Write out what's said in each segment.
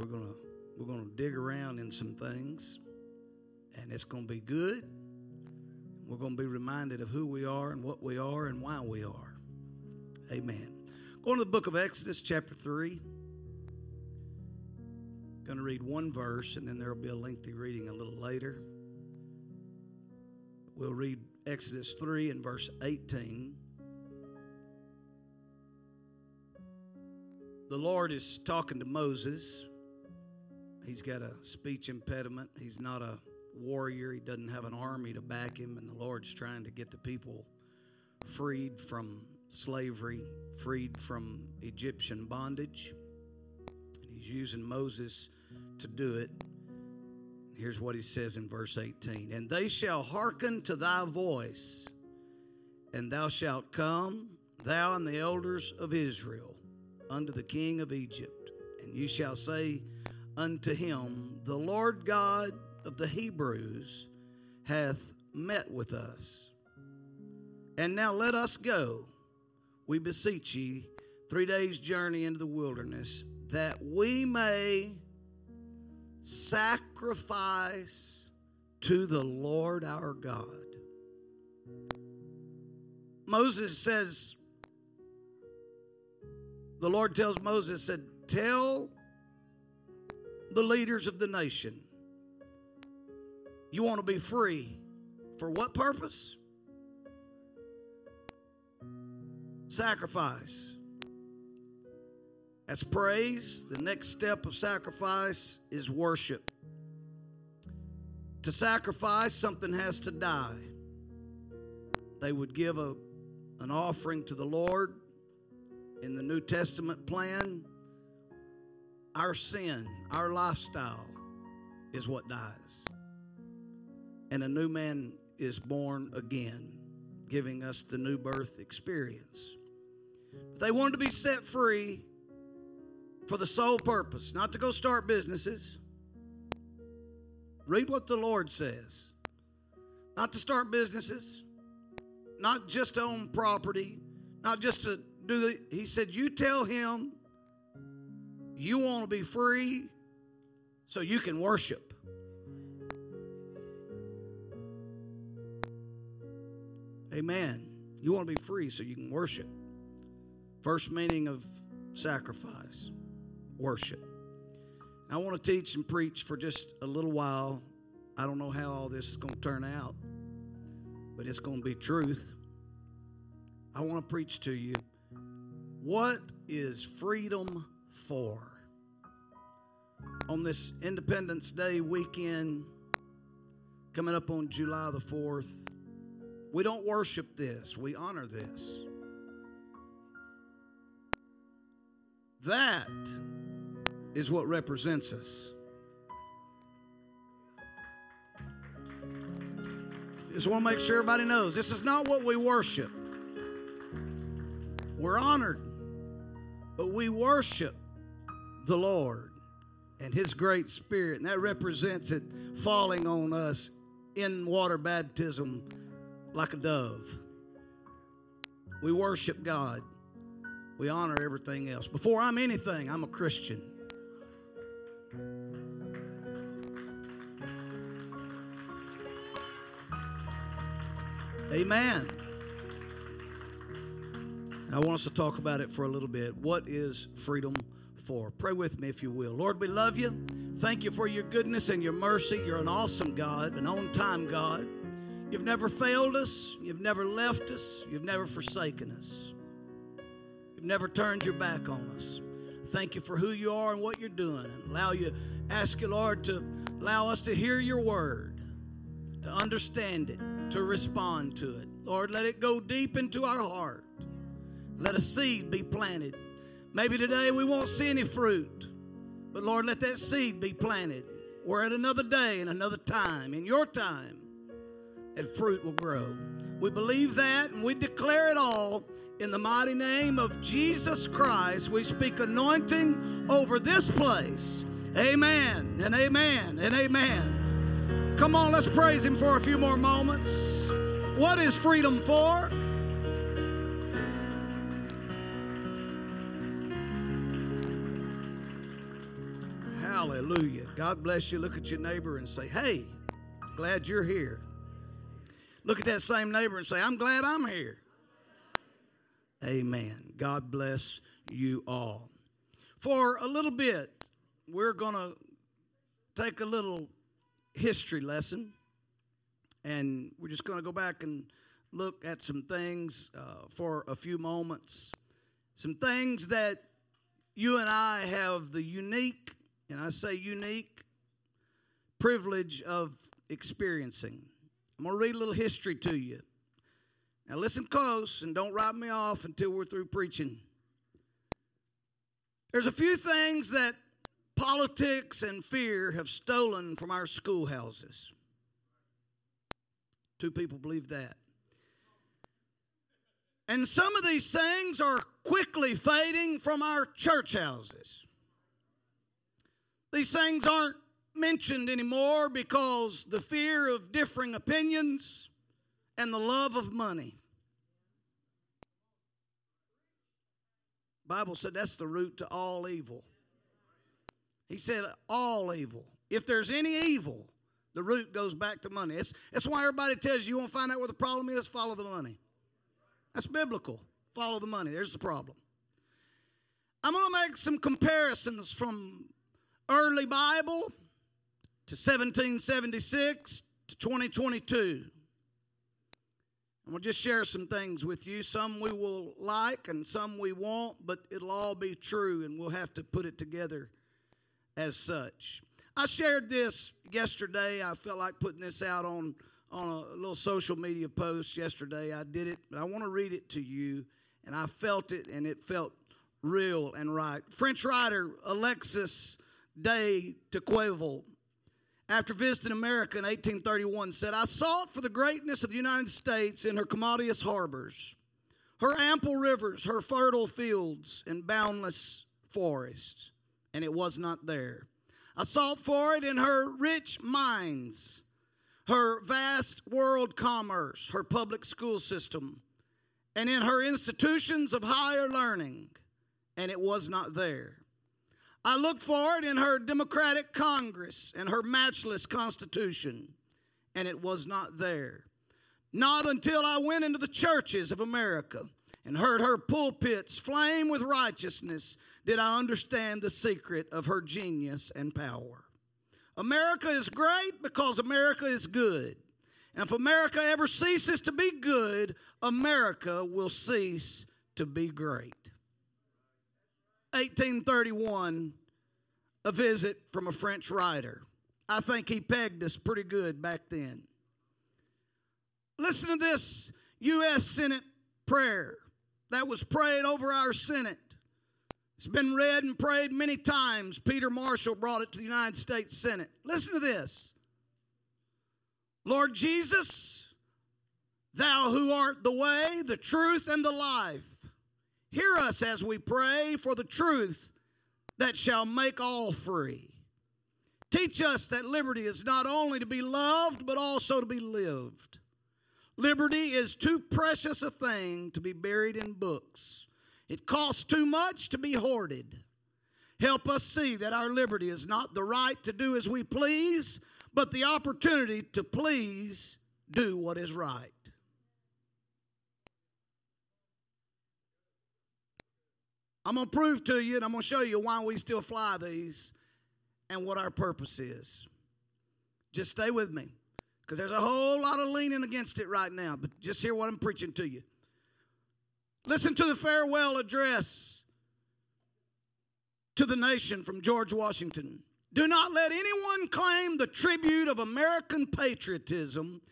we're gonna we're gonna dig around in some things, and it's gonna be good. We're gonna be reminded of who we are and what we are and why we are. Amen. Going to the book of Exodus, chapter three. Going to read one verse, and then there will be a lengthy reading a little later. We'll read Exodus 3 and verse 18. The Lord is talking to Moses. He's got a speech impediment. He's not a warrior. He doesn't have an army to back him. And the Lord's trying to get the people freed from slavery, freed from Egyptian bondage. And he's using Moses to do it. Here's what he says in verse 18 And they shall hearken to thy voice, and thou shalt come, thou and the elders of Israel, unto the king of Egypt. And you shall say unto him, The Lord God of the Hebrews hath met with us. And now let us go, we beseech ye, three days' journey into the wilderness, that we may sacrifice to the Lord our God. Moses says, the Lord tells Moses, said, Tell the leaders of the nation, you want to be free. For what purpose? Sacrifice. That's praise. The next step of sacrifice is worship. To sacrifice, something has to die. They would give a, an offering to the Lord. In the New Testament plan, our sin, our lifestyle is what dies. And a new man is born again, giving us the new birth experience. But they wanted to be set free for the sole purpose, not to go start businesses. Read what the Lord says. Not to start businesses, not just to own property, not just to do the. He said, You tell him you want to be free so you can worship. Amen. You want to be free so you can worship. First meaning of sacrifice worship. I want to teach and preach for just a little while. I don't know how all this is going to turn out, but it's going to be truth. I want to preach to you what is freedom for? On this Independence Day weekend, coming up on July the 4th, we don't worship this, we honor this. That is what represents us. Just want to make sure everybody knows this is not what we worship. We're honored, but we worship the Lord and His great Spirit, and that represents it falling on us in water baptism like a dove. We worship God. We honor everything else. Before I'm anything, I'm a Christian. Amen. I want us to talk about it for a little bit. What is freedom for? Pray with me if you will. Lord, we love you. Thank you for your goodness and your mercy. You're an awesome God, an on time God. You've never failed us, you've never left us, you've never forsaken us, you've never turned your back on us. Thank you for who you are and what you're doing. And allow you, ask you, Lord, to allow us to hear your word, to understand it, to respond to it. Lord, let it go deep into our heart. Let a seed be planted. Maybe today we won't see any fruit, but Lord, let that seed be planted. We're at another day and another time, in your time, and fruit will grow. We believe that and we declare it all in the mighty name of Jesus Christ. We speak anointing over this place. Amen and amen and amen. Come on, let's praise Him for a few more moments. What is freedom for? Hallelujah. God bless you. Look at your neighbor and say, Hey, glad you're here. Look at that same neighbor and say, I'm glad I'm here. Amen. God bless you all. For a little bit, we're going to take a little history lesson, and we're just going to go back and look at some things uh, for a few moments. Some things that you and I have the unique, and I say unique, privilege of experiencing. I'm going to read a little history to you. Now, listen close and don't write me off until we're through preaching. There's a few things that politics and fear have stolen from our schoolhouses. Two people believe that. And some of these things are quickly fading from our church houses. These things aren't mentioned anymore because the fear of differing opinions and the love of money. Bible said that's the root to all evil. He said all evil. If there's any evil, the root goes back to money. That's, that's why everybody tells you you want to find out where the problem is, follow the money. That's biblical. Follow the money. There's the problem. I'm going to make some comparisons from early Bible to 1776 to 2022. I'm going to just share some things with you. Some we will like and some we won't, but it'll all be true and we'll have to put it together as such. I shared this yesterday. I felt like putting this out on, on a little social media post yesterday. I did it, but I want to read it to you. And I felt it, and it felt real and right. French writer Alexis de Tocqueville after visiting America in 1831, said, I sought for the greatness of the United States in her commodious harbors, her ample rivers, her fertile fields, and boundless forests, and it was not there. I sought for it in her rich mines, her vast world commerce, her public school system, and in her institutions of higher learning, and it was not there. I looked for it in her democratic Congress and her matchless Constitution, and it was not there. Not until I went into the churches of America and heard her pulpits flame with righteousness did I understand the secret of her genius and power. America is great because America is good. And if America ever ceases to be good, America will cease to be great. 1831, a visit from a French writer. I think he pegged us pretty good back then. Listen to this U.S. Senate prayer that was prayed over our Senate. It's been read and prayed many times. Peter Marshall brought it to the United States Senate. Listen to this Lord Jesus, thou who art the way, the truth, and the life Hear us as we pray for the truth that shall make all free. Teach us that liberty is not only to be loved, but also to be lived. Liberty is too precious a thing to be buried in books. It costs too much to be hoarded. Help us see that our liberty is not the right to do as we please, but the opportunity to please do what is right. I'm going to prove to you and I'm going to show you why we still fly these and what our purpose is. Just stay with me because there's a whole lot of leaning against it right now, but just hear what I'm preaching to you. Listen to the farewell address to the nation from George Washington. Do not let anyone claim the tribute of American patriotism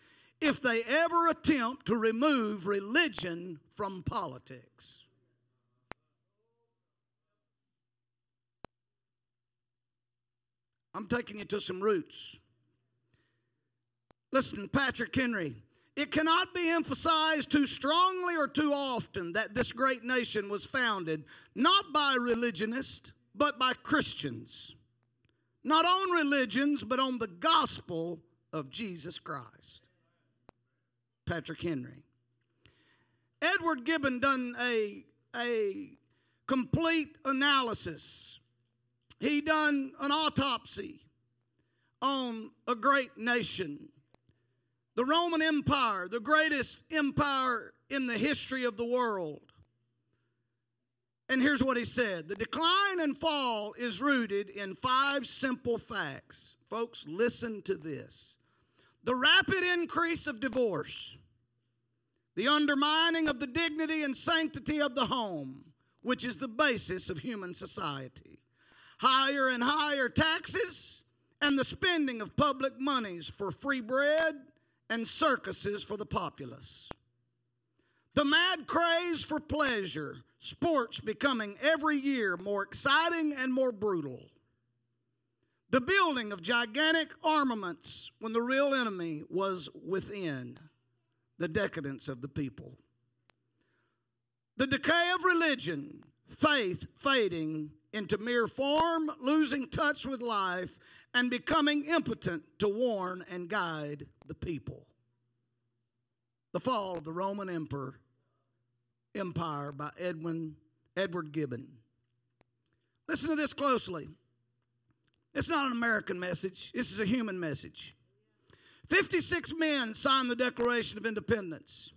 if they ever attempt to remove religion from politics. I'm taking you to some roots. Listen, Patrick Henry, it cannot be emphasized too strongly or too often that this great nation was founded not by religionists, but by Christians. Not on religions, but on the gospel of Jesus Christ. Patrick Henry. Edward Gibbon done a, a complete analysis he done an autopsy on a great nation. The Roman Empire, the greatest empire in the history of the world. And here's what he said The decline and fall is rooted in five simple facts. Folks, listen to this the rapid increase of divorce, the undermining of the dignity and sanctity of the home, which is the basis of human society, higher and higher taxes, and the spending of public monies for free bread and circuses for the populace. The mad craze for pleasure, sports becoming every year more exciting and more brutal. The building of gigantic armaments when the real enemy was within, the decadence of the people. The decay of religion, faith fading into mere form, losing touch with life, and becoming impotent to warn and guide the people. The fall of the Roman Emperor Empire by Edwin Edward Gibbon. Listen to this closely. It's not an American message, this is a human message. 56 men signed the Declaration of Independence.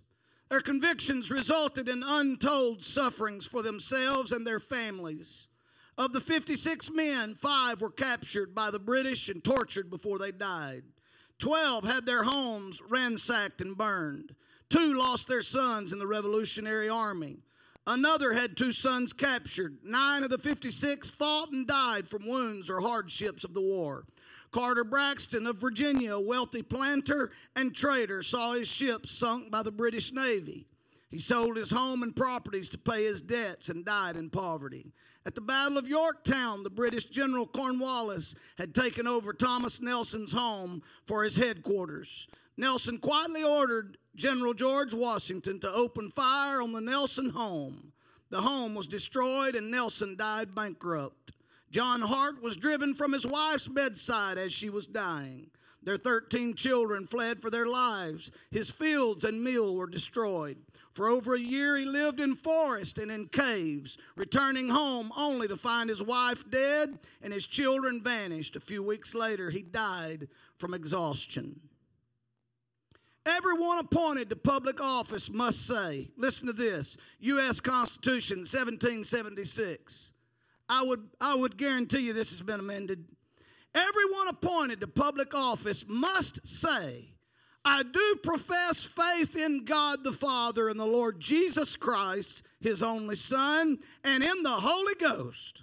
Their convictions resulted in untold sufferings for themselves and their families. Of the 56 men, five were captured by the British and tortured before they died. Twelve had their homes ransacked and burned. Two lost their sons in the Revolutionary Army. Another had two sons captured. Nine of the 56 fought and died from wounds or hardships of the war. Carter Braxton of Virginia, a wealthy planter and trader, saw his ship sunk by the British Navy. He sold his home and properties to pay his debts and died in poverty. At the Battle of Yorktown, the British General Cornwallis had taken over Thomas Nelson's home for his headquarters. Nelson quietly ordered General George Washington to open fire on the Nelson home. The home was destroyed and Nelson died bankrupt. John Hart was driven from his wife's bedside as she was dying. Their 13 children fled for their lives. His fields and mill were destroyed. For over a year, he lived in forest and in caves, returning home only to find his wife dead and his children vanished. A few weeks later, he died from exhaustion. Everyone appointed to public office must say, listen to this, U.S. Constitution 1776. I would, I would guarantee you this has been amended. Everyone appointed to public office must say, I do profess faith in God the Father and the Lord Jesus Christ, his only Son, and in the Holy Ghost.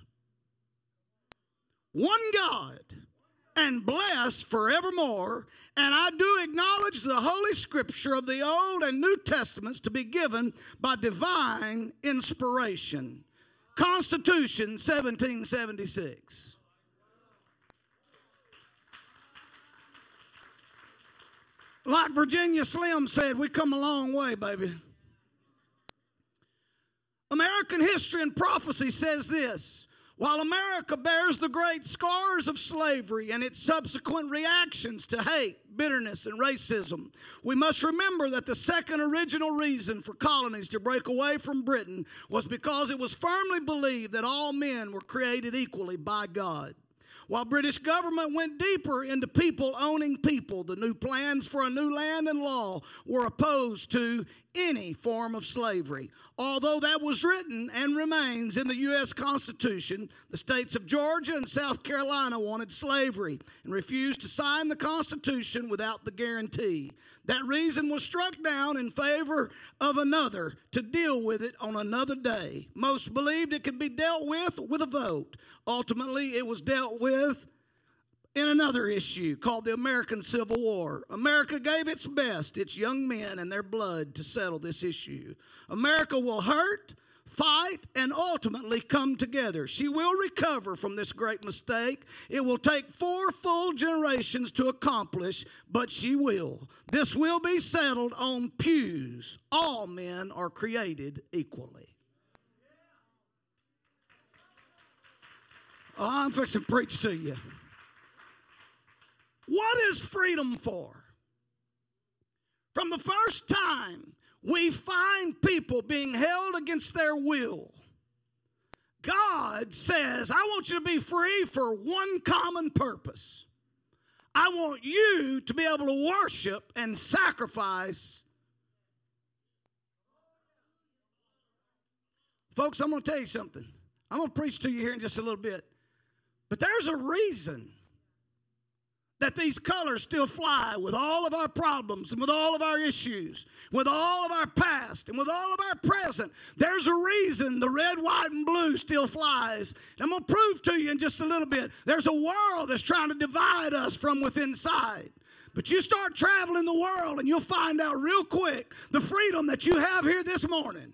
One God and blessed forevermore. And I do acknowledge the Holy Scripture of the Old and New Testaments to be given by divine inspiration. Constitution 1776. Like Virginia Slim said, we come a long way, baby. American history and prophecy says this while America bears the great scars of slavery and its subsequent reactions to hate, bitterness, and racism, we must remember that the second original reason for colonies to break away from Britain was because it was firmly believed that all men were created equally by God. While British government went deeper into people owning people, the new plans for a new land and law were opposed to any form of slavery. Although that was written and remains in the U.S. Constitution, the states of Georgia and South Carolina wanted slavery and refused to sign the Constitution without the guarantee. That reason was struck down in favor of another to deal with it on another day. Most believed it could be dealt with with a vote. Ultimately, it was dealt with in another issue called the American Civil War. America gave its best, its young men and their blood, to settle this issue. America will hurt, fight, and ultimately come together. She will recover from this great mistake. It will take four full generations to accomplish, but she will. This will be settled on pews. All men are created equally. Oh, I'm fixing to preach to you. What is freedom for? From the first time we find people being held against their will, God says, I want you to be free for one common purpose. I want you to be able to worship and sacrifice. Folks, I'm going to tell you something. I'm going to preach to you here in just a little bit. But there's a reason that these colors still fly with all of our problems and with all of our issues, with all of our past and with all of our present. There's a reason the red, white, and blue still flies. And I'm going to prove to you in just a little bit. There's a world that's trying to divide us from within inside. But you start traveling the world and you'll find out real quick the freedom that you have here this morning.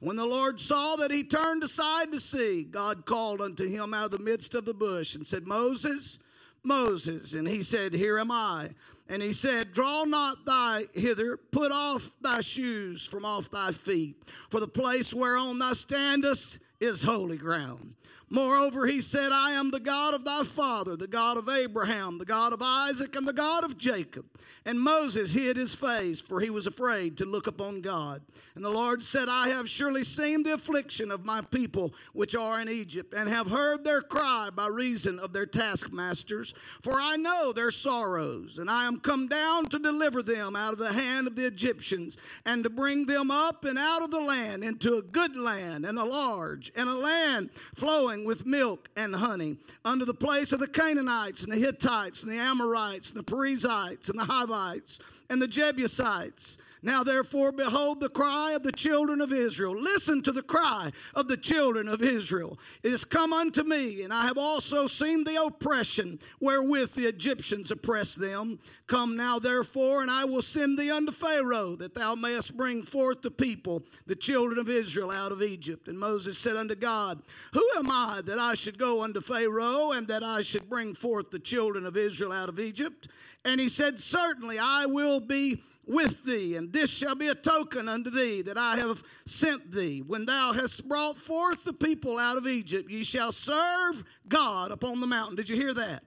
When the Lord saw that he turned aside to see, God called unto him out of the midst of the bush and said, Moses, Moses. And he said, Here am I. And he said, Draw not thy hither, put off thy shoes from off thy feet, for the place whereon thou standest is holy ground. Moreover, he said, I am the God of thy father, the God of Abraham, the God of Isaac, and the God of Jacob. And Moses hid his face, for he was afraid to look upon God. And the Lord said, I have surely seen the affliction of my people which are in Egypt, and have heard their cry by reason of their taskmasters. For I know their sorrows, and I am come down to deliver them out of the hand of the Egyptians, and to bring them up and out of the land into a good land, and a large, and a land flowing with milk and honey, under the place of the Canaanites, and the Hittites, and the Amorites, and the Perizzites, and the Hivites and the Jebusites. Now, therefore, behold the cry of the children of Israel. Listen to the cry of the children of Israel. It has come unto me, and I have also seen the oppression wherewith the Egyptians oppress them. Come now, therefore, and I will send thee unto Pharaoh, that thou mayest bring forth the people, the children of Israel, out of Egypt. And Moses said unto God, Who am I that I should go unto Pharaoh, and that I should bring forth the children of Israel out of Egypt? And he said, Certainly I will be with thee, and this shall be a token unto thee that I have sent thee. When thou hast brought forth the people out of Egypt, ye shall serve God upon the mountain. Did you hear that?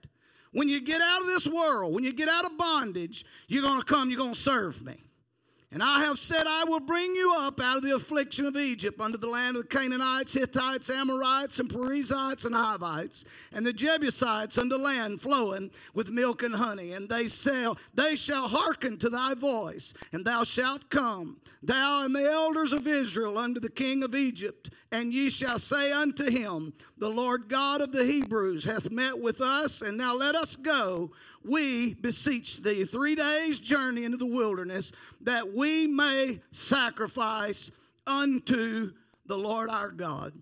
When you get out of this world, when you get out of bondage, you're going to come, you're going to serve me. And I have said, I will bring you up out of the affliction of Egypt unto the land of the Canaanites, Hittites, Amorites, and Perizzites, and Hivites, and the Jebusites unto land flowing with milk and honey. And they shall, they shall hearken to thy voice, and thou shalt come, thou and the elders of Israel, unto the king of Egypt, and ye shall say unto him, The Lord God of the Hebrews hath met with us, and now let us go we beseech thee, three days' journey into the wilderness, that we may sacrifice unto the Lord our God.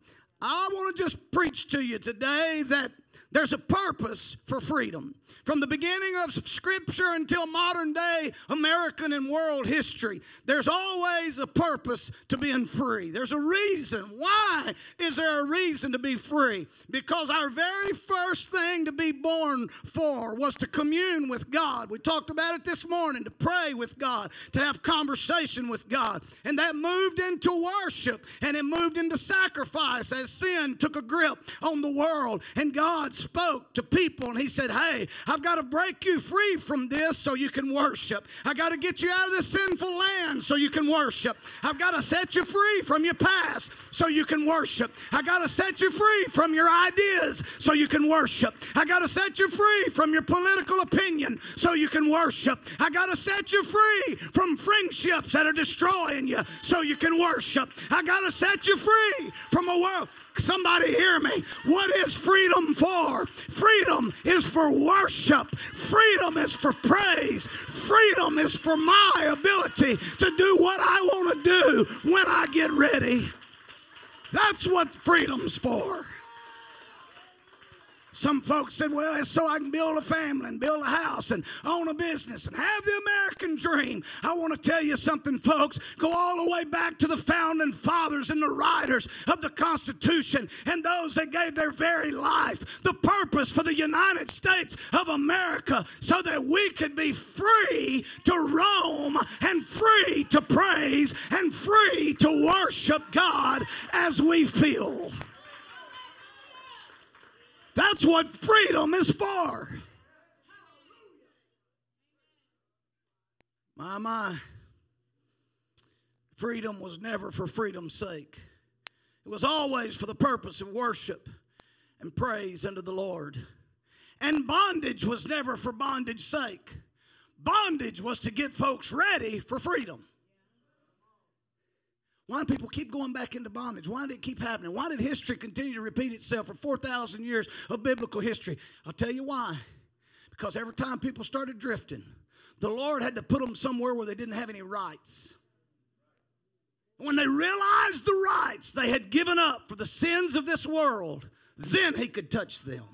I want to just preach to you today that there's a purpose for freedom. From the beginning of Scripture until modern day American and world history, there's always a purpose to being free. There's a reason. Why is there a reason to be free? Because our very first thing to be born for was to commune with God. We talked about it this morning to pray with God, to have conversation with God. And that moved into worship and it moved into sacrifice as sin took a grip on the world. And God spoke to people and He said, Hey, I've got to break you free from this so you can worship. I've got to get you out of this sinful land so you can worship. I've got to set you free from your past so you can worship. I've got to set you free from your ideas so you can worship. I've got to set you free from your political opinion so you can worship. I've got to set you free from friendships that are destroying you so you can worship. I've got to set you free from a world. Somebody hear me. What is freedom for? Freedom is for worship. Freedom is for praise. Freedom is for my ability to do what I want to do when I get ready. That's what freedom's for. Some folks said, well, it's so I can build a family and build a house and own a business and have the American dream. I want to tell you something, folks. Go all the way back to the founding fathers and the writers of the Constitution and those that gave their very life, the purpose for the United States of America, so that we could be free to roam and free to praise and free to worship God as we feel. That's what freedom is for. My, my. Freedom was never for freedom's sake, it was always for the purpose of worship and praise unto the Lord. And bondage was never for bondage's sake. Bondage was to get folks ready for freedom. Why do people keep going back into bondage? Why did it keep happening? Why did history continue to repeat itself for 4,000 years of biblical history? I'll tell you why. Because every time people started drifting, the Lord had to put them somewhere where they didn't have any rights. When they realized the rights they had given up for the sins of this world, then He could touch them.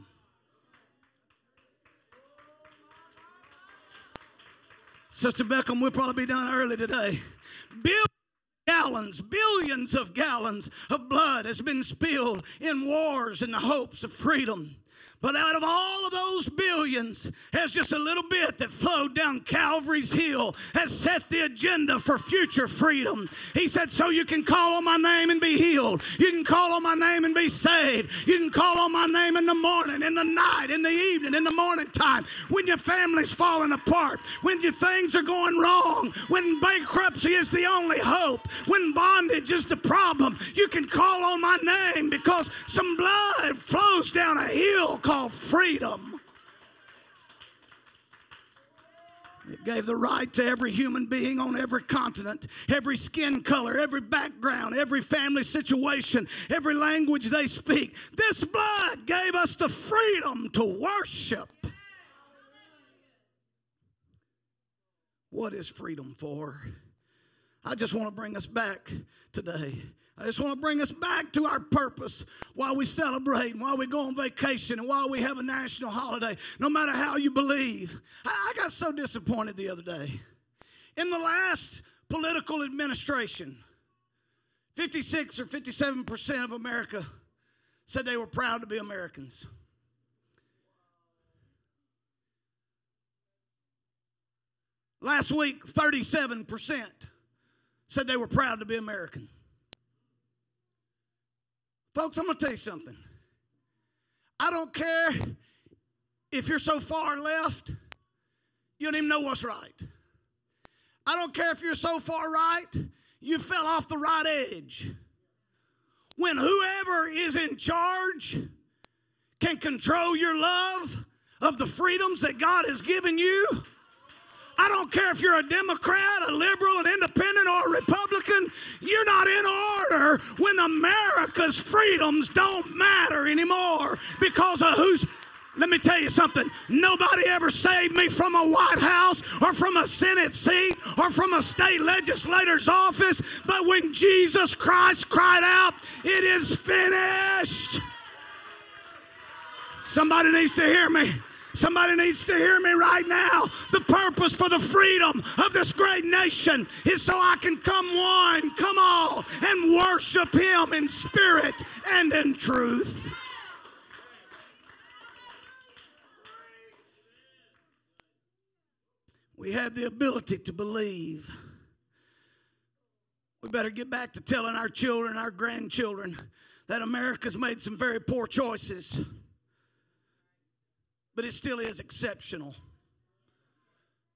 Sister Beckham, we'll probably be done early today. Bill gallons, billions of gallons of blood has been spilled in wars in the hopes of freedom. But out of all of those billions, there's just a little bit that flowed down Calvary's Hill has set the agenda for future freedom. He said, So you can call on my name and be healed. You can call on my name and be saved. You can call on my name in the morning, in the night, in the evening, in the morning time, when your family's falling apart, when your things are going wrong, when bankruptcy is the only hope, when bondage is the problem. You can call on my name because some blood flows down a hill called freedom. It gave the right to every human being on every continent, every skin color, every background, every family situation, every language they speak. This blood gave us the freedom to worship. What is freedom for? I just want to bring us back today I just want to bring us back to our purpose while we celebrate while we go on vacation and while we have a national holiday, no matter how you believe. I, got so disappointed the other day. In the last political administration, 56 or 57% of America said they were proud to be Americans. Last week, 37% said they were proud to be American. Folks, I'm going to tell you something. I don't care if you're so far left, you don't even know what's right. I don't care if you're so far right, you fell off the right edge. When whoever is in charge can control your love of the freedoms that God has given you, I don't care if you're a Democrat, a liberal, an independent, or a Republican, you're not in order when America's freedoms don't matter anymore because of who's. Let me tell you something. Nobody ever saved me from a White House or from a Senate seat or from a state legislator's office. But when Jesus Christ cried out, It is finished. Somebody needs to hear me. Somebody needs to hear me right now. The purpose for the freedom of this great nation is so I can come one, come all, and worship Him in spirit and in truth. We have the ability to believe. We better get back to telling our children, our grandchildren, that America's made some very poor choices but it still is exceptional.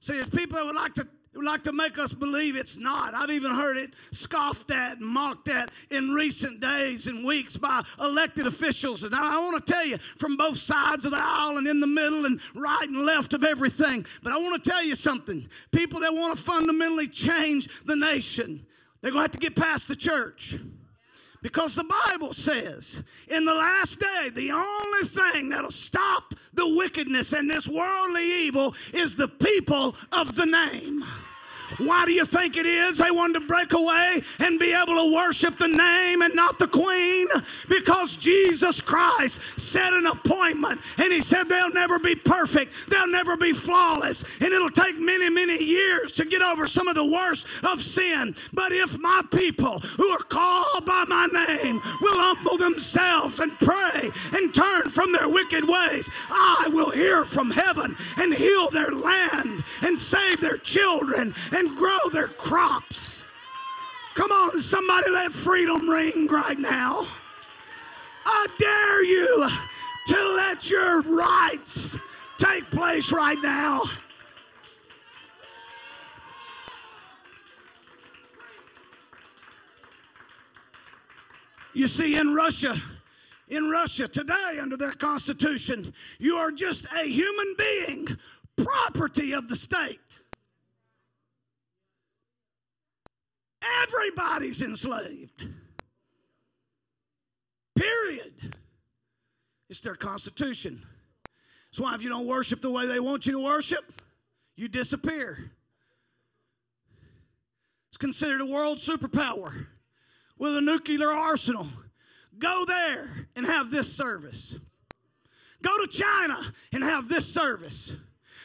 See, there's people that would like to would like to make us believe it's not. I've even heard it scoffed at and mocked at in recent days and weeks by elected officials. And I want to tell you from both sides of the aisle and in the middle and right and left of everything. But I want to tell you something. People that want to fundamentally change the nation, they're going to have to get past the church. Because the Bible says in the last day, the only thing that'll stop the wickedness and this worldly evil is the people of the name. Why do you think it is they wanted to break away and be able to worship the name and not the queen? Because Jesus Christ set an appointment and he said they'll never be perfect, they'll never be flawless, and it'll take many, many years to get over some of the worst of sin. But if my people who are called by my name will humble themselves and pray and turn from their wicked ways, I will hear from heaven and heal their land and save their children and grow their crops. Come on, somebody let freedom ring right now. I dare you to let your rights take place right now. You see, in Russia, in Russia today, under their constitution, you are just a human being, property of the state. Everybody's enslaved. Period. It's their constitution. That's why if you don't worship the way they want you to worship, you disappear. It's considered a world superpower with a nuclear arsenal. Go there and have this service. Go to China and have this service.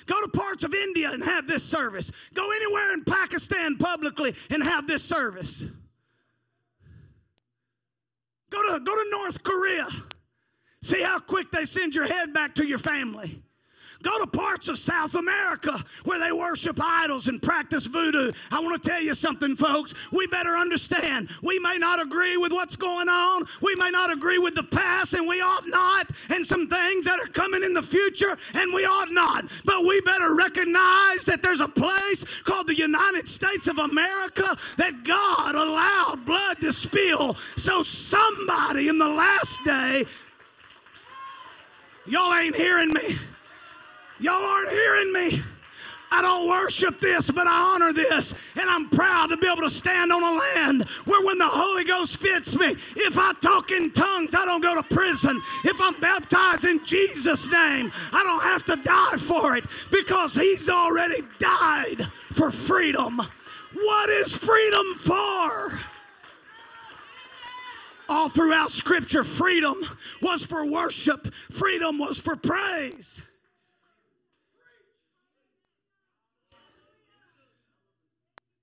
Go to parts of India and have this service. Go anywhere in Pakistan publicly and have this service. Go to, go to North Korea. See how quick they send your head back to your family. Go to parts of South America where they worship idols and practice voodoo. I want to tell you something, folks. We better understand. We may not agree with what's going on. We may not agree with the past, and we ought not, and some things that are coming in the future, and we ought not. But we better recognize that there's a place called the United States of America that God allowed blood to spill so somebody in the last day, y'all ain't hearing me. Y'all aren't hearing me. I don't worship this, but I honor this. And I'm proud to be able to stand on a land where when the Holy Ghost fits me, if I talk in tongues, I don't go to prison. If I'm baptized in Jesus' name, I don't have to die for it because He's already died for freedom. What is freedom for? All throughout Scripture, freedom was for worship, freedom was for praise.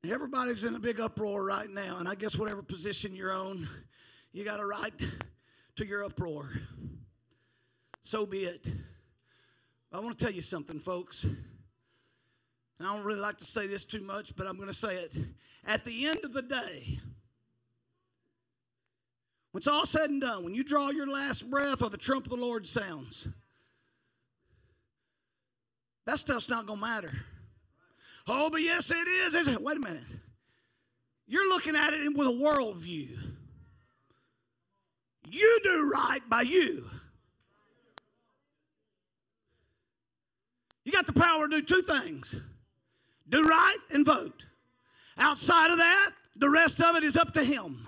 Everybody's in a big uproar right now, and I guess whatever position you're on, you got a right to your uproar. So be it. I want to tell you something, folks. And I don't really like to say this too much, but I'm going to say it. At the end of the day, when it's all said and done, when you draw your last breath or the trump of the Lord sounds, that stuff's not going to matter. Oh, but yes, it is. Is it? Wait a minute. You're looking at it with a worldview. You do right by you. You got the power to do two things do right and vote. Outside of that, the rest of it is up to Him.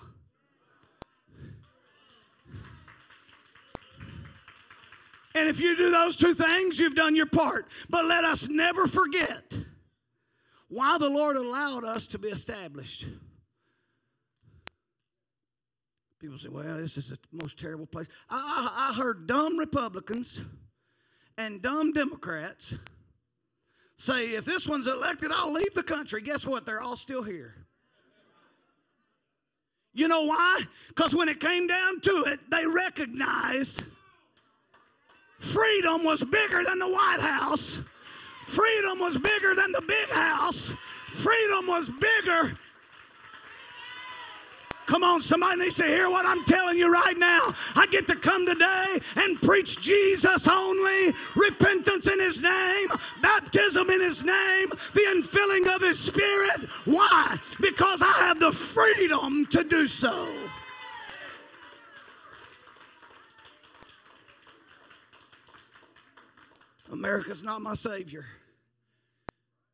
And if you do those two things, you've done your part. But let us never forget why the Lord allowed us to be established. People say, well, this is the most terrible place. I, I, I heard dumb Republicans and dumb Democrats say, if this one's elected, I'll leave the country. Guess what? They're all still here. You know why? Because when it came down to it, they recognized freedom was bigger than the White House Freedom was bigger than the big house. Freedom was bigger. Come on, somebody needs to hear what I'm telling you right now. I get to come today and preach Jesus only, repentance in His name, baptism in His name, the infilling of His Spirit. Why? Because I have the freedom to do so. America's not my Savior,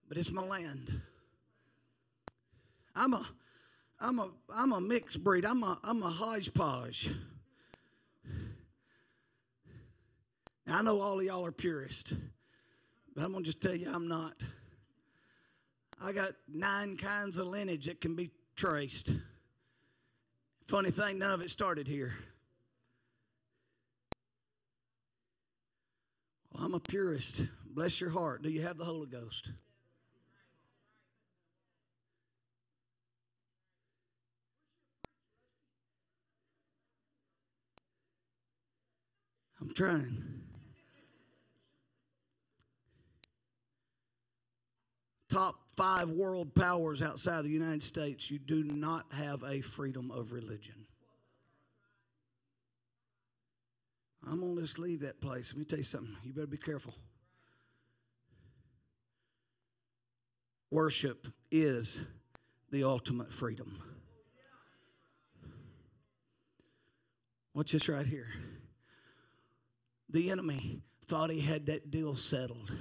but it's my land. I'm a, I'm a, I'm a mixed breed. I'm a, I'm a hodgepodge. Now, I know all of y'all are purists, but I'm to just tell you I'm not. I got nine kinds of lineage that can be traced. Funny thing, none of it started here. Well, I'm a purist. Bless your heart. Do you have the Holy Ghost? I'm trying. Top five world powers outside the United States, you do not have a freedom of religion. I'm going to just leave that place. Let me tell you something. You better be careful. Worship is the ultimate freedom. Watch this right here. The enemy thought he had that deal settled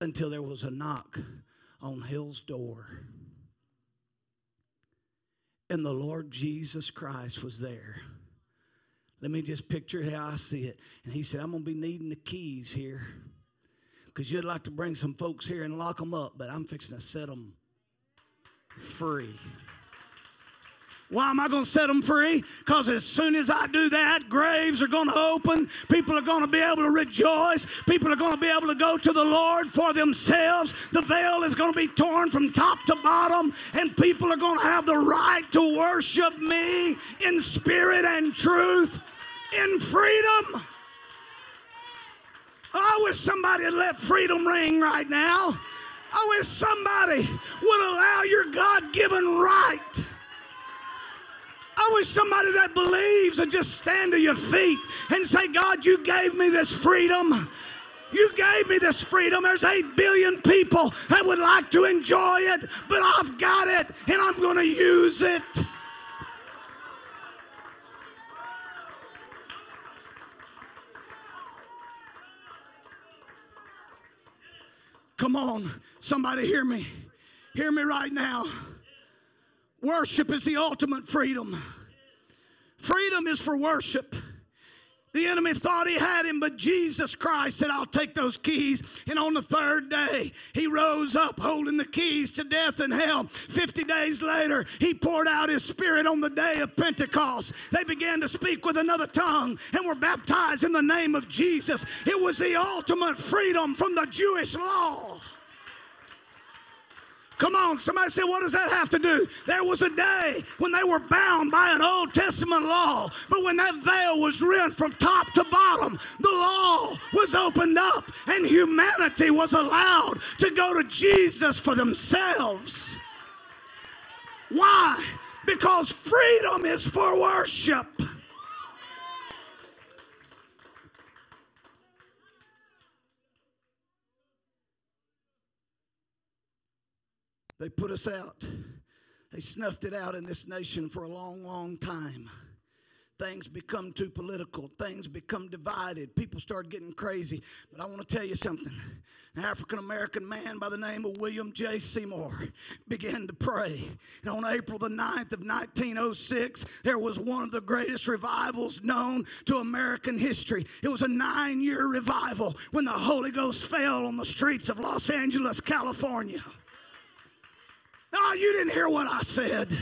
until there was a knock on hell's door. And the Lord Jesus Christ was there. Let me just picture how I see it. And he said, I'm going to be needing the keys here because you'd like to bring some folks here and lock them up, but I'm fixing to set them free. Why am I going to set them free? Because as soon as I do that, graves are going to open. People are going to be able to rejoice. People are going to be able to go to the Lord for themselves. The veil is going to be torn from top to bottom, and people are going to have the right to worship me in spirit and truth, in freedom. I wish somebody had let freedom ring right now. I wish somebody would allow your God given right I wish somebody that believes would just stand to your feet and say, God, you gave me this freedom. You gave me this freedom. There's 8 billion people that would like to enjoy it, but I've got it and I'm going to use it. Come on, somebody hear me. Hear me right now. Worship is the ultimate freedom. Freedom is for worship. The enemy thought he had him, but Jesus Christ said, I'll take those keys. And on the third day, he rose up holding the keys to death and hell. 50 days later, he poured out his spirit on the day of Pentecost. They began to speak with another tongue and were baptized in the name of Jesus. It was the ultimate freedom from the Jewish law. Come on, somebody said, what does that have to do? There was a day when they were bound by an Old Testament law, but when that veil was rent from top to bottom, the law was opened up and humanity was allowed to go to Jesus for themselves. Why? Because freedom is for worship. They put us out. They snuffed it out in this nation for a long, long time. Things become too political. Things become divided. People start getting crazy. But I want to tell you something. An African American man by the name of William J. Seymour began to pray. And on April the 9th of 1906, there was one of the greatest revivals known to American history. It was a nine year revival when the Holy Ghost fell on the streets of Los Angeles, California. Oh, you didn't hear what I said.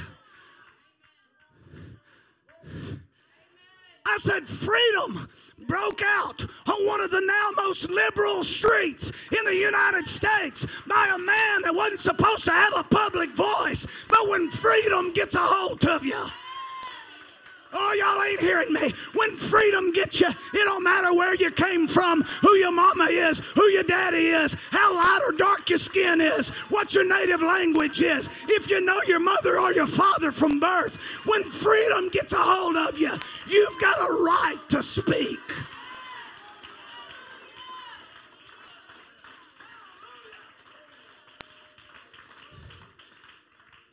I said freedom broke out on one of the now most liberal streets in the United States by a man that wasn't supposed to have a public voice. But when freedom gets a hold of you, Oh, y'all ain't hearing me. When freedom gets you, it don't matter where you came from, who your mama is, who your daddy is, how light or dark your skin is, what your native language is, if you know your mother or your father from birth. When freedom gets a hold of you, you've got a right to speak.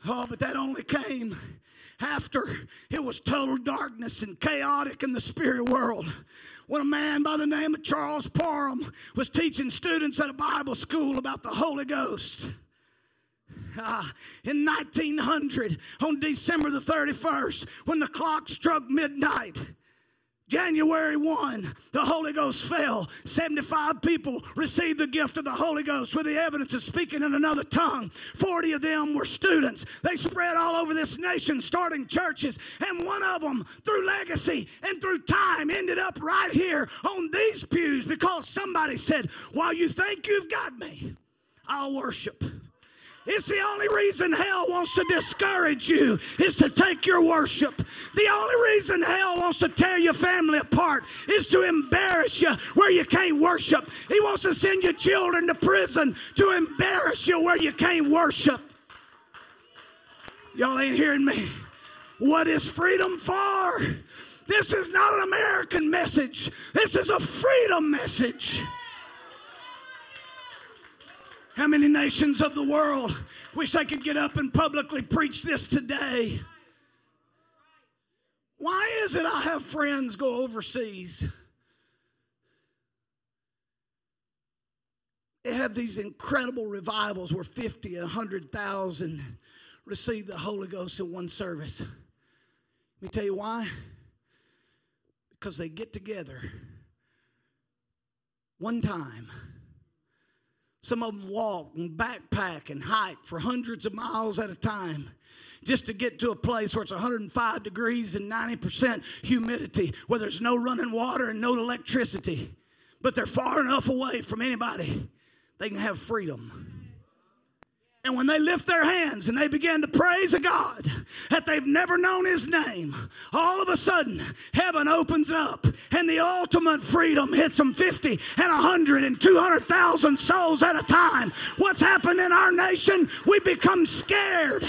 Oh, but that only came after it was total darkness and chaotic in the spirit world when a man by the name of Charles Parham was teaching students at a Bible school about the Holy Ghost. Uh, in 1900, on December the 31st, when the clock struck midnight, January 1, the Holy Ghost fell. 75 people received the gift of the Holy Ghost with the evidence of speaking in another tongue. 40 of them were students. They spread all over this nation, starting churches. And one of them, through legacy and through time, ended up right here on these pews because somebody said, While you think you've got me, I'll worship. It's the only reason hell wants to discourage you is to take your worship. The only reason hell wants to tear your family apart is to embarrass you where you can't worship. He wants to send your children to prison to embarrass you where you can't worship. Y'all ain't hearing me. What is freedom for? This is not an American message. This is a freedom message. How many nations of the world wish I could get up and publicly preach this today? Why is it I have friends go overseas? They have these incredible revivals where 50 and 100,000 receive the Holy Ghost in one service. Let me tell you why. Because they get together one time some of them walk and backpack and hike for hundreds of miles at a time just to get to a place where it's 105 degrees and 90% humidity, where there's no running water and no electricity. But they're far enough away from anybody, they can have freedom. And when they lift their hands and they begin to praise a God that they've never known his name, all of a sudden heaven opens up and the ultimate freedom hits them 50 and 100 and 200,000 souls at a time. What's happened in our nation? We become scared.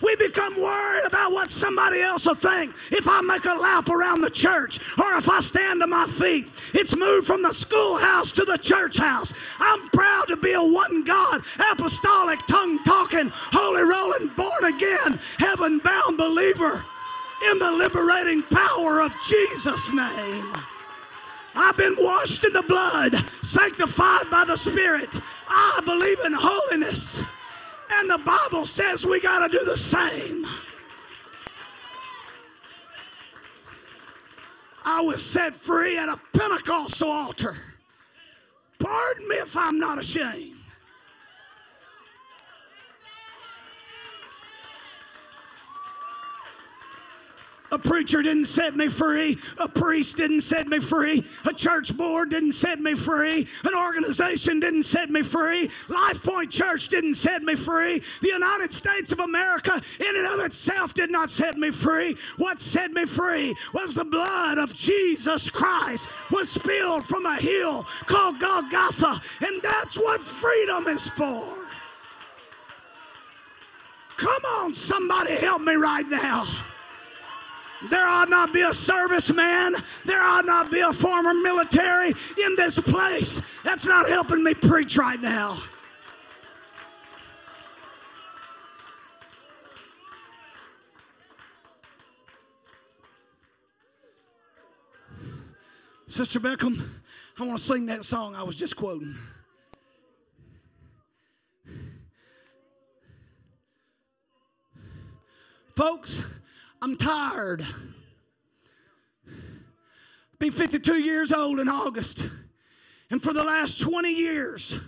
We become worried about what somebody else will think if I make a lap around the church or if I stand to my feet. It's moved from the schoolhouse to the church house. I'm proud to be a one God, apostolic, tongue talking, holy rolling, born again, heaven bound believer in the liberating power of Jesus' name. I've been washed in the blood, sanctified by the Spirit. I believe in holiness. And the Bible says we got to do the same. I was set free at a Pentecostal altar. Pardon me if I'm not ashamed. A preacher didn't set me free. A priest didn't set me free. A church board didn't set me free. An organization didn't set me free. Life Point Church didn't set me free. The United States of America, in and of itself, did not set me free. What set me free was the blood of Jesus Christ was spilled from a hill called Golgotha. And that's what freedom is for. Come on, somebody help me right now. There ought not be a serviceman. There ought not be a former military in this place. That's not helping me preach right now. Sister Beckham, I want to sing that song I was just quoting. Folks, I'm tired. Be 52 years old in August. And for the last 20 years,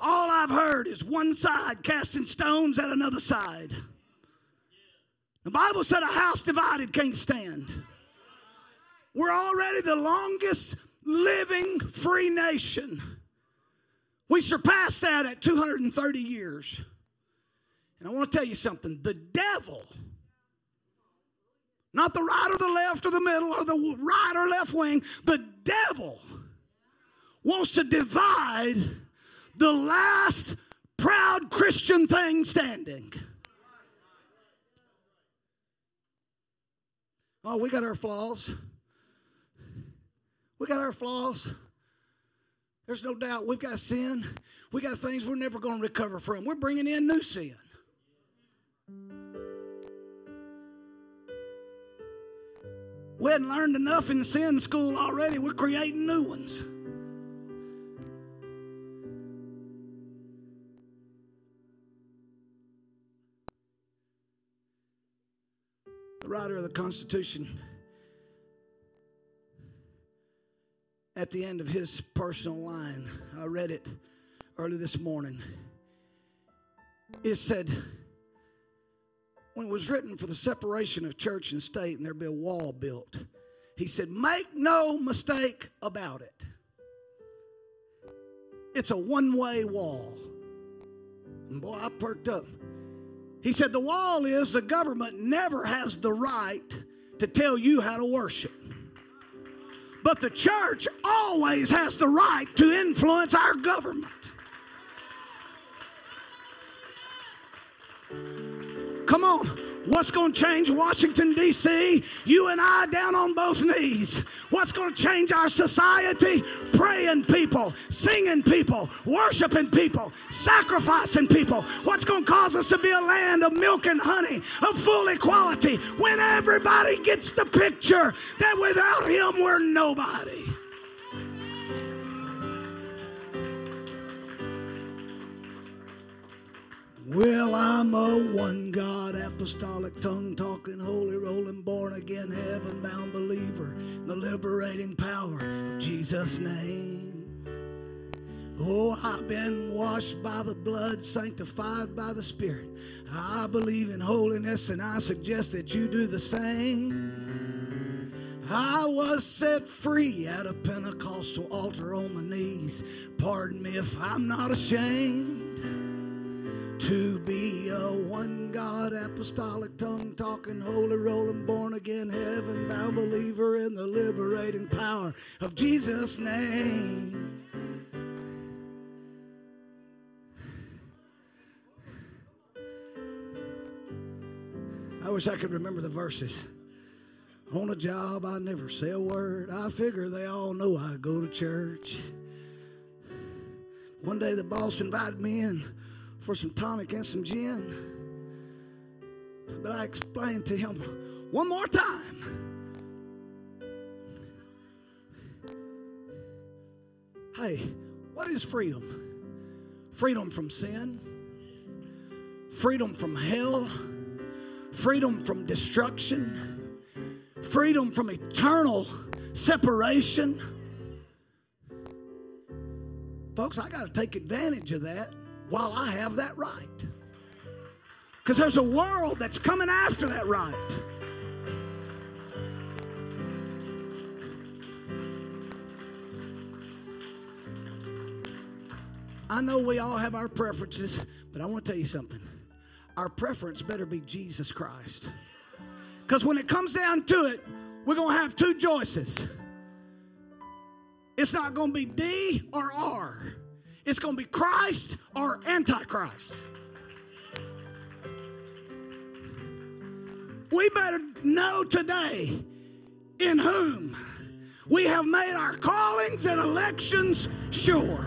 all I've heard is one side casting stones at another side. The Bible said a house divided can't stand. We're already the longest living free nation. We surpassed that at 230 years. And I want to tell you something the devil not the right or the left or the middle or the right or left wing. The devil wants to divide the last proud Christian thing standing. Oh, we got our flaws. We got our flaws. There's no doubt we've got sin. We got things we're never going to recover from. We're bringing in new sin. We hadn't learned enough in sin school already. We're creating new ones. The writer of the Constitution at the end of his personal line. I read it early this morning. It said, when it was written for the separation of church and state and there'd be a wall built, he said, Make no mistake about it. It's a one way wall. And boy, I perked up. He said, The wall is the government never has the right to tell you how to worship. But the church always has the right to influence our government. Come on. What's going to change Washington, D.C.? You and I down on both knees. What's going to change our society? Praying people, singing people, worshiping people, sacrificing people. What's going to cause us to be a land of milk and honey, of full equality, when everybody gets the picture that without Him we're nobody? Well, I'm a one God, apostolic, tongue talking, holy rolling, born again, heaven bound believer, in the liberating power of Jesus' name. Oh, I've been washed by the blood, sanctified by the Spirit. I believe in holiness, and I suggest that you do the same. I was set free at a Pentecostal altar on my knees. Pardon me if I'm not ashamed to be a one God, apostolic, tongue talking, holy rolling, born again, heaven bound believer in the liberating power of Jesus' name. I wish I could remember the verses. On a job, I never say a word. I figure they all know I go to church. One day the boss invited me in for some tonic and some gin. But I explained to him one more time. Hey, what is freedom? Freedom from sin, freedom from hell, freedom from destruction, freedom from eternal separation. Folks, I got to take advantage of that while I have that right. Because there's a world that's coming after that right. I know we all have our preferences, but I want to tell you something. Our preference better be Jesus Christ. Because when it comes down to it, we're going to have two choices. It's not going to be D or R. It's going to be Christ or Antichrist. We better know today in whom we have made our callings and elections sure.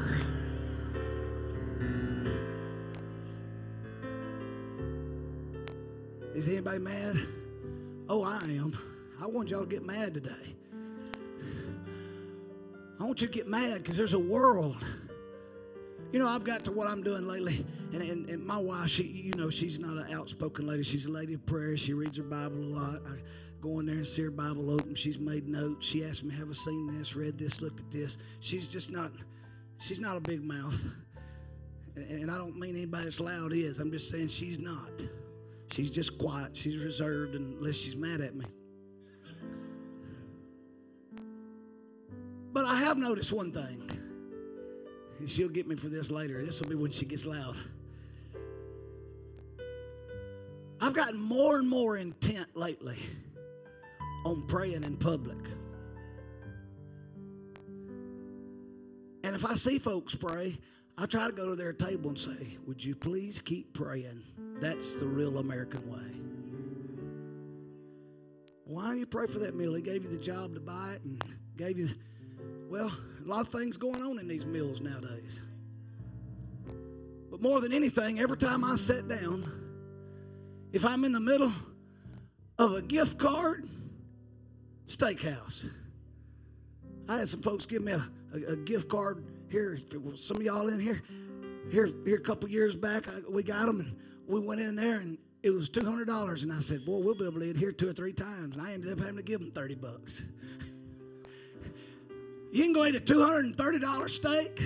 Is anybody mad? Oh, I am. I want y'all to get mad today. I want you to get mad because there's a world you know, I've got to what I'm doing lately, and, and, and my wife, she, you know, she's not an outspoken lady. She's a lady of prayer. She reads her Bible a lot. I go in there and see her Bible open. She's made notes. She asked me, "Have I seen this? Read this? Looked at this?" She's just not. She's not a big mouth, and, and I don't mean anybody that's loud is. I'm just saying she's not. She's just quiet. She's reserved unless she's mad at me. But I have noticed one thing. And she'll get me for this later. This will be when she gets loud. I've gotten more and more intent lately on praying in public. And if I see folks pray, I try to go to their table and say, Would you please keep praying? That's the real American way. Why don't you pray for that meal? He gave you the job to buy it and gave you, well, a lot of things going on in these mills nowadays. But more than anything, every time I sit down, if I'm in the middle of a gift card, steakhouse. I had some folks give me a, a, a gift card here. Some of y'all in here, here, here a couple years back, I, we got them and we went in there and it was two hundred dollars. And I said, "Boy, we'll be able to eat here two or three times." And I ended up having to give them thirty bucks. You can go eat a $230 steak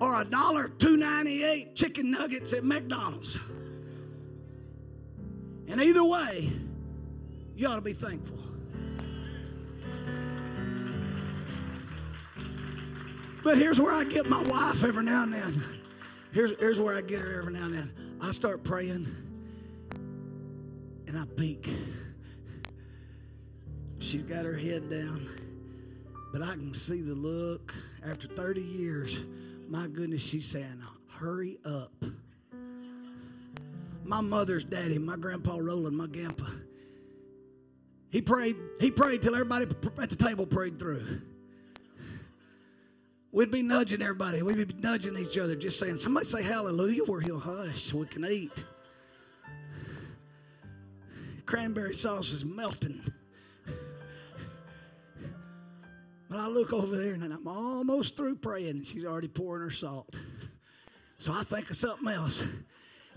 or a dollar two ninety eight chicken nuggets at McDonald's. And either way, you ought to be thankful. But here's where I get my wife every now and then. Here's, here's where I get her every now and then. I start praying and I peek. She's got her head down, but I can see the look. After 30 years, my goodness, she's saying, Hurry up. My mother's daddy, my grandpa Roland, my grandpa, he prayed, he prayed till everybody at the table prayed through. We'd be nudging everybody. We'd be nudging each other, just saying, somebody say hallelujah where he'll hush so we can eat. Cranberry sauce is melting. But I look over there and I'm almost through praying and she's already pouring her salt. So I think of something else.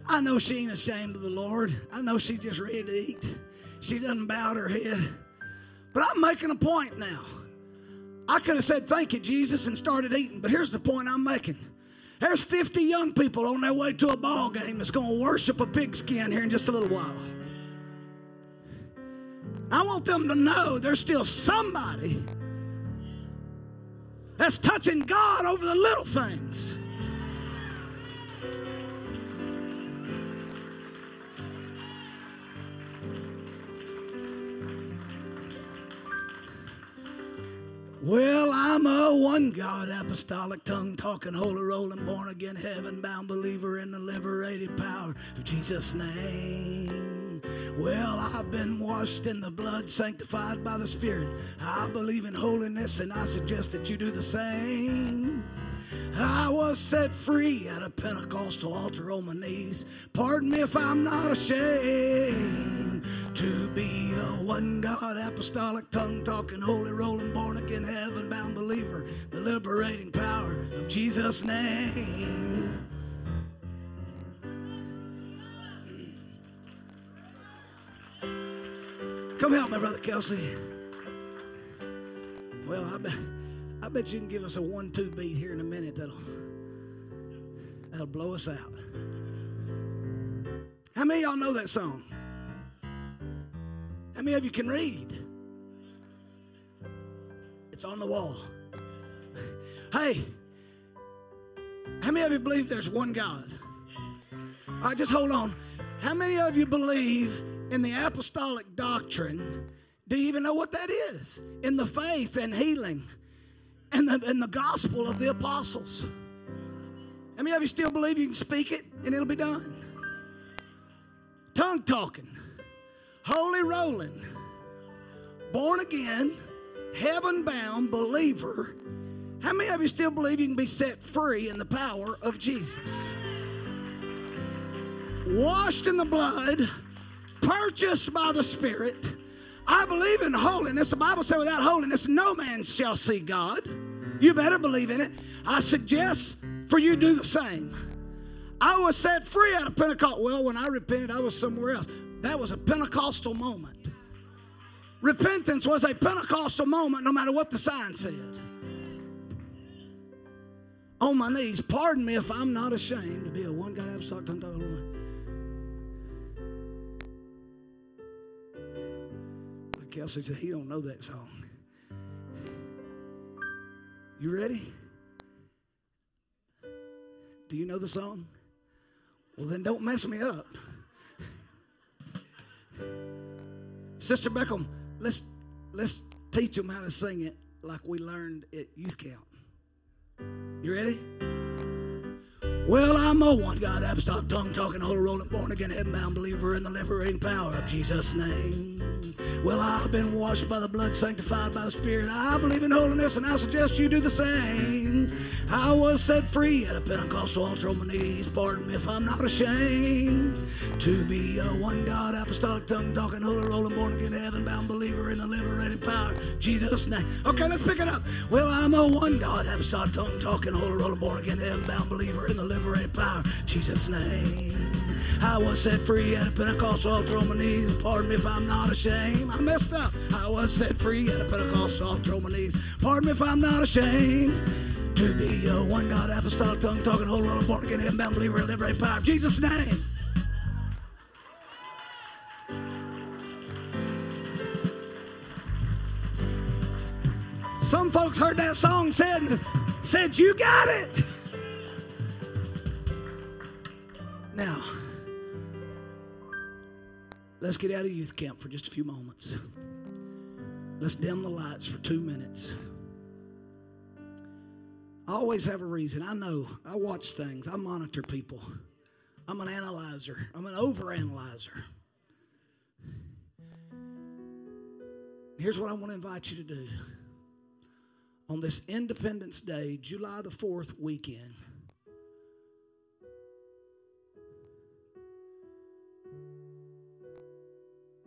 I know she ain't ashamed of the Lord. I know she's just ready to eat. She doesn't bow her head. But I'm making a point now. I could have said, Thank you, Jesus, and started eating. But here's the point I'm making. There's 50 young people on their way to a ball game that's going to worship a pigskin here in just a little while. I want them to know there's still somebody that's touching God over the little things. Well, I'm a one God, apostolic, tongue talking, holy rolling, born again, heaven bound believer in the liberated power of Jesus' name. Well, I've been washed in the blood, sanctified by the Spirit. I believe in holiness, and I suggest that you do the same. I was set free at a Pentecostal altar on my knees. Pardon me if I'm not ashamed to be a one God, apostolic, tongue talking, holy rolling, born again, heaven bound believer. The liberating power of Jesus' name. Come help me, Brother Kelsey. Well, I bet. I bet you can give us a one-two beat here in a minute that'll that'll blow us out. How many y'all know that song? How many of you can read? It's on the wall. Hey, how many of you believe there's one God? All right, just hold on. How many of you believe in the apostolic doctrine? Do you even know what that is? In the faith and healing and the, and the gospel of the apostles. How many of you still believe you can speak it and it'll be done? Tongue talking, holy rolling, born again, heaven bound believer. How many of you still believe you can be set free in the power of Jesus? Washed in the blood, purchased by the Spirit I believe in holiness. The Bible says, without holiness, no man shall see God. You better believe in it. I suggest for you do the same. I was set free out of Pentecost. Well, when I repented, I was somewhere else. That was a Pentecostal moment. Repentance was a Pentecostal moment, no matter what the sign said. On my knees, pardon me if I'm not ashamed to be a one God apostolic tongue Kelsey said he don't know that song. You ready? Do you know the song? Well, then don't mess me up. Sister Beckham, let's let's teach them how to sing it like we learned at youth camp. You ready? Well, I'm a one God, apostolic, tongue talking, holy rolling, born again, heaven bound believer in the liberating power of Jesus' name. Well, I've been washed by the blood, sanctified by the Spirit. I believe in holiness, and I suggest you do the same. I was set free at a Pentecostal altar on my knees. Pardon me if I'm not ashamed to be a one God, apostolic, tongue talking, holy, rolling, born again, heaven bound believer in the liberating power. Jesus' name. Okay, let's pick it up. Well, I'm a one God, apostolic, tongue talking, holy, rolling, born again, heaven bound believer in the liberating power. Jesus' name. I was set free at a Pentecostal altar on my knees. Pardon me if I'm not ashamed. I messed up. I was set free at a Pentecostal altar on my knees. Pardon me if I'm not ashamed. To be a one God apostolic tongue talking whole of born again heaven bound believer liberate power. Jesus' name. Some folks heard that song said said you got it. Now, let's get out of youth camp for just a few moments. Let's dim the lights for two minutes. I always have a reason. I know. I watch things. I monitor people. I'm an analyzer. I'm an overanalyzer. Here's what I want to invite you to do. On this Independence Day, July the 4th weekend,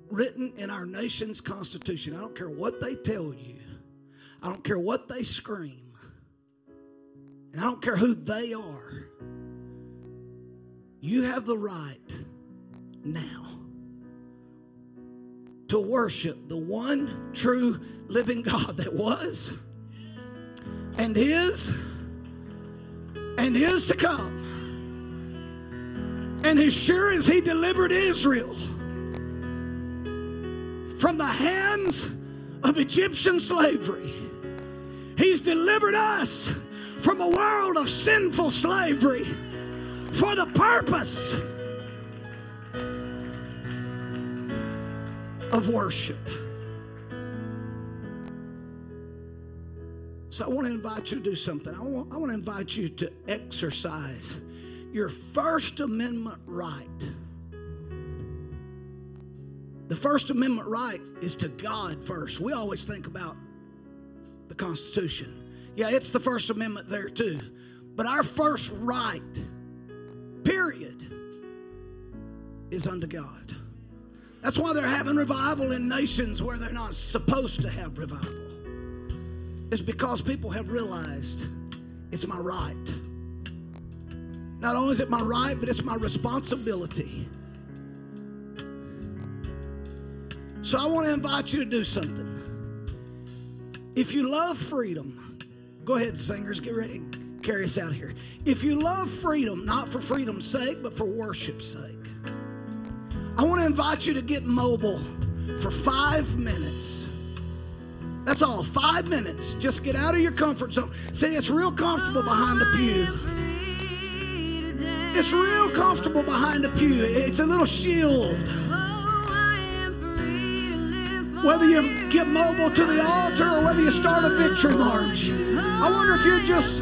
written in our nation's constitution. I don't care what they tell you, I don't care what they scream, and I don't care who they are. You have the right now to worship the one true living God that was and is and is to come. And as sure as He delivered Israel from the hands of Egyptian slavery. He's delivered us from a world of sinful slavery for the purpose of worship. So I want to invite you to do something. I want, I want to invite you to exercise your First Amendment right the First Amendment right is to God first. We always think about the Constitution. Yeah, it's the First Amendment there too. But our first right, period, is unto God. That's why they're having revival in nations where they're not supposed to have revival. It's because people have realized it's my right. Not only is it my right, but it's my responsibility. So I want to invite you to do something. If you love freedom, go ahead, singers, get ready. Carry us out here. If you love freedom, not for freedom's sake, but for worship's sake, I want to invite you to get mobile for five minutes. That's all, five minutes. Just get out of your comfort zone. See, it's real comfortable behind the pew. It's real comfortable behind the pew. It's a little shield. Whether you get mobile to the altar or whether you start a victory march, I wonder if you just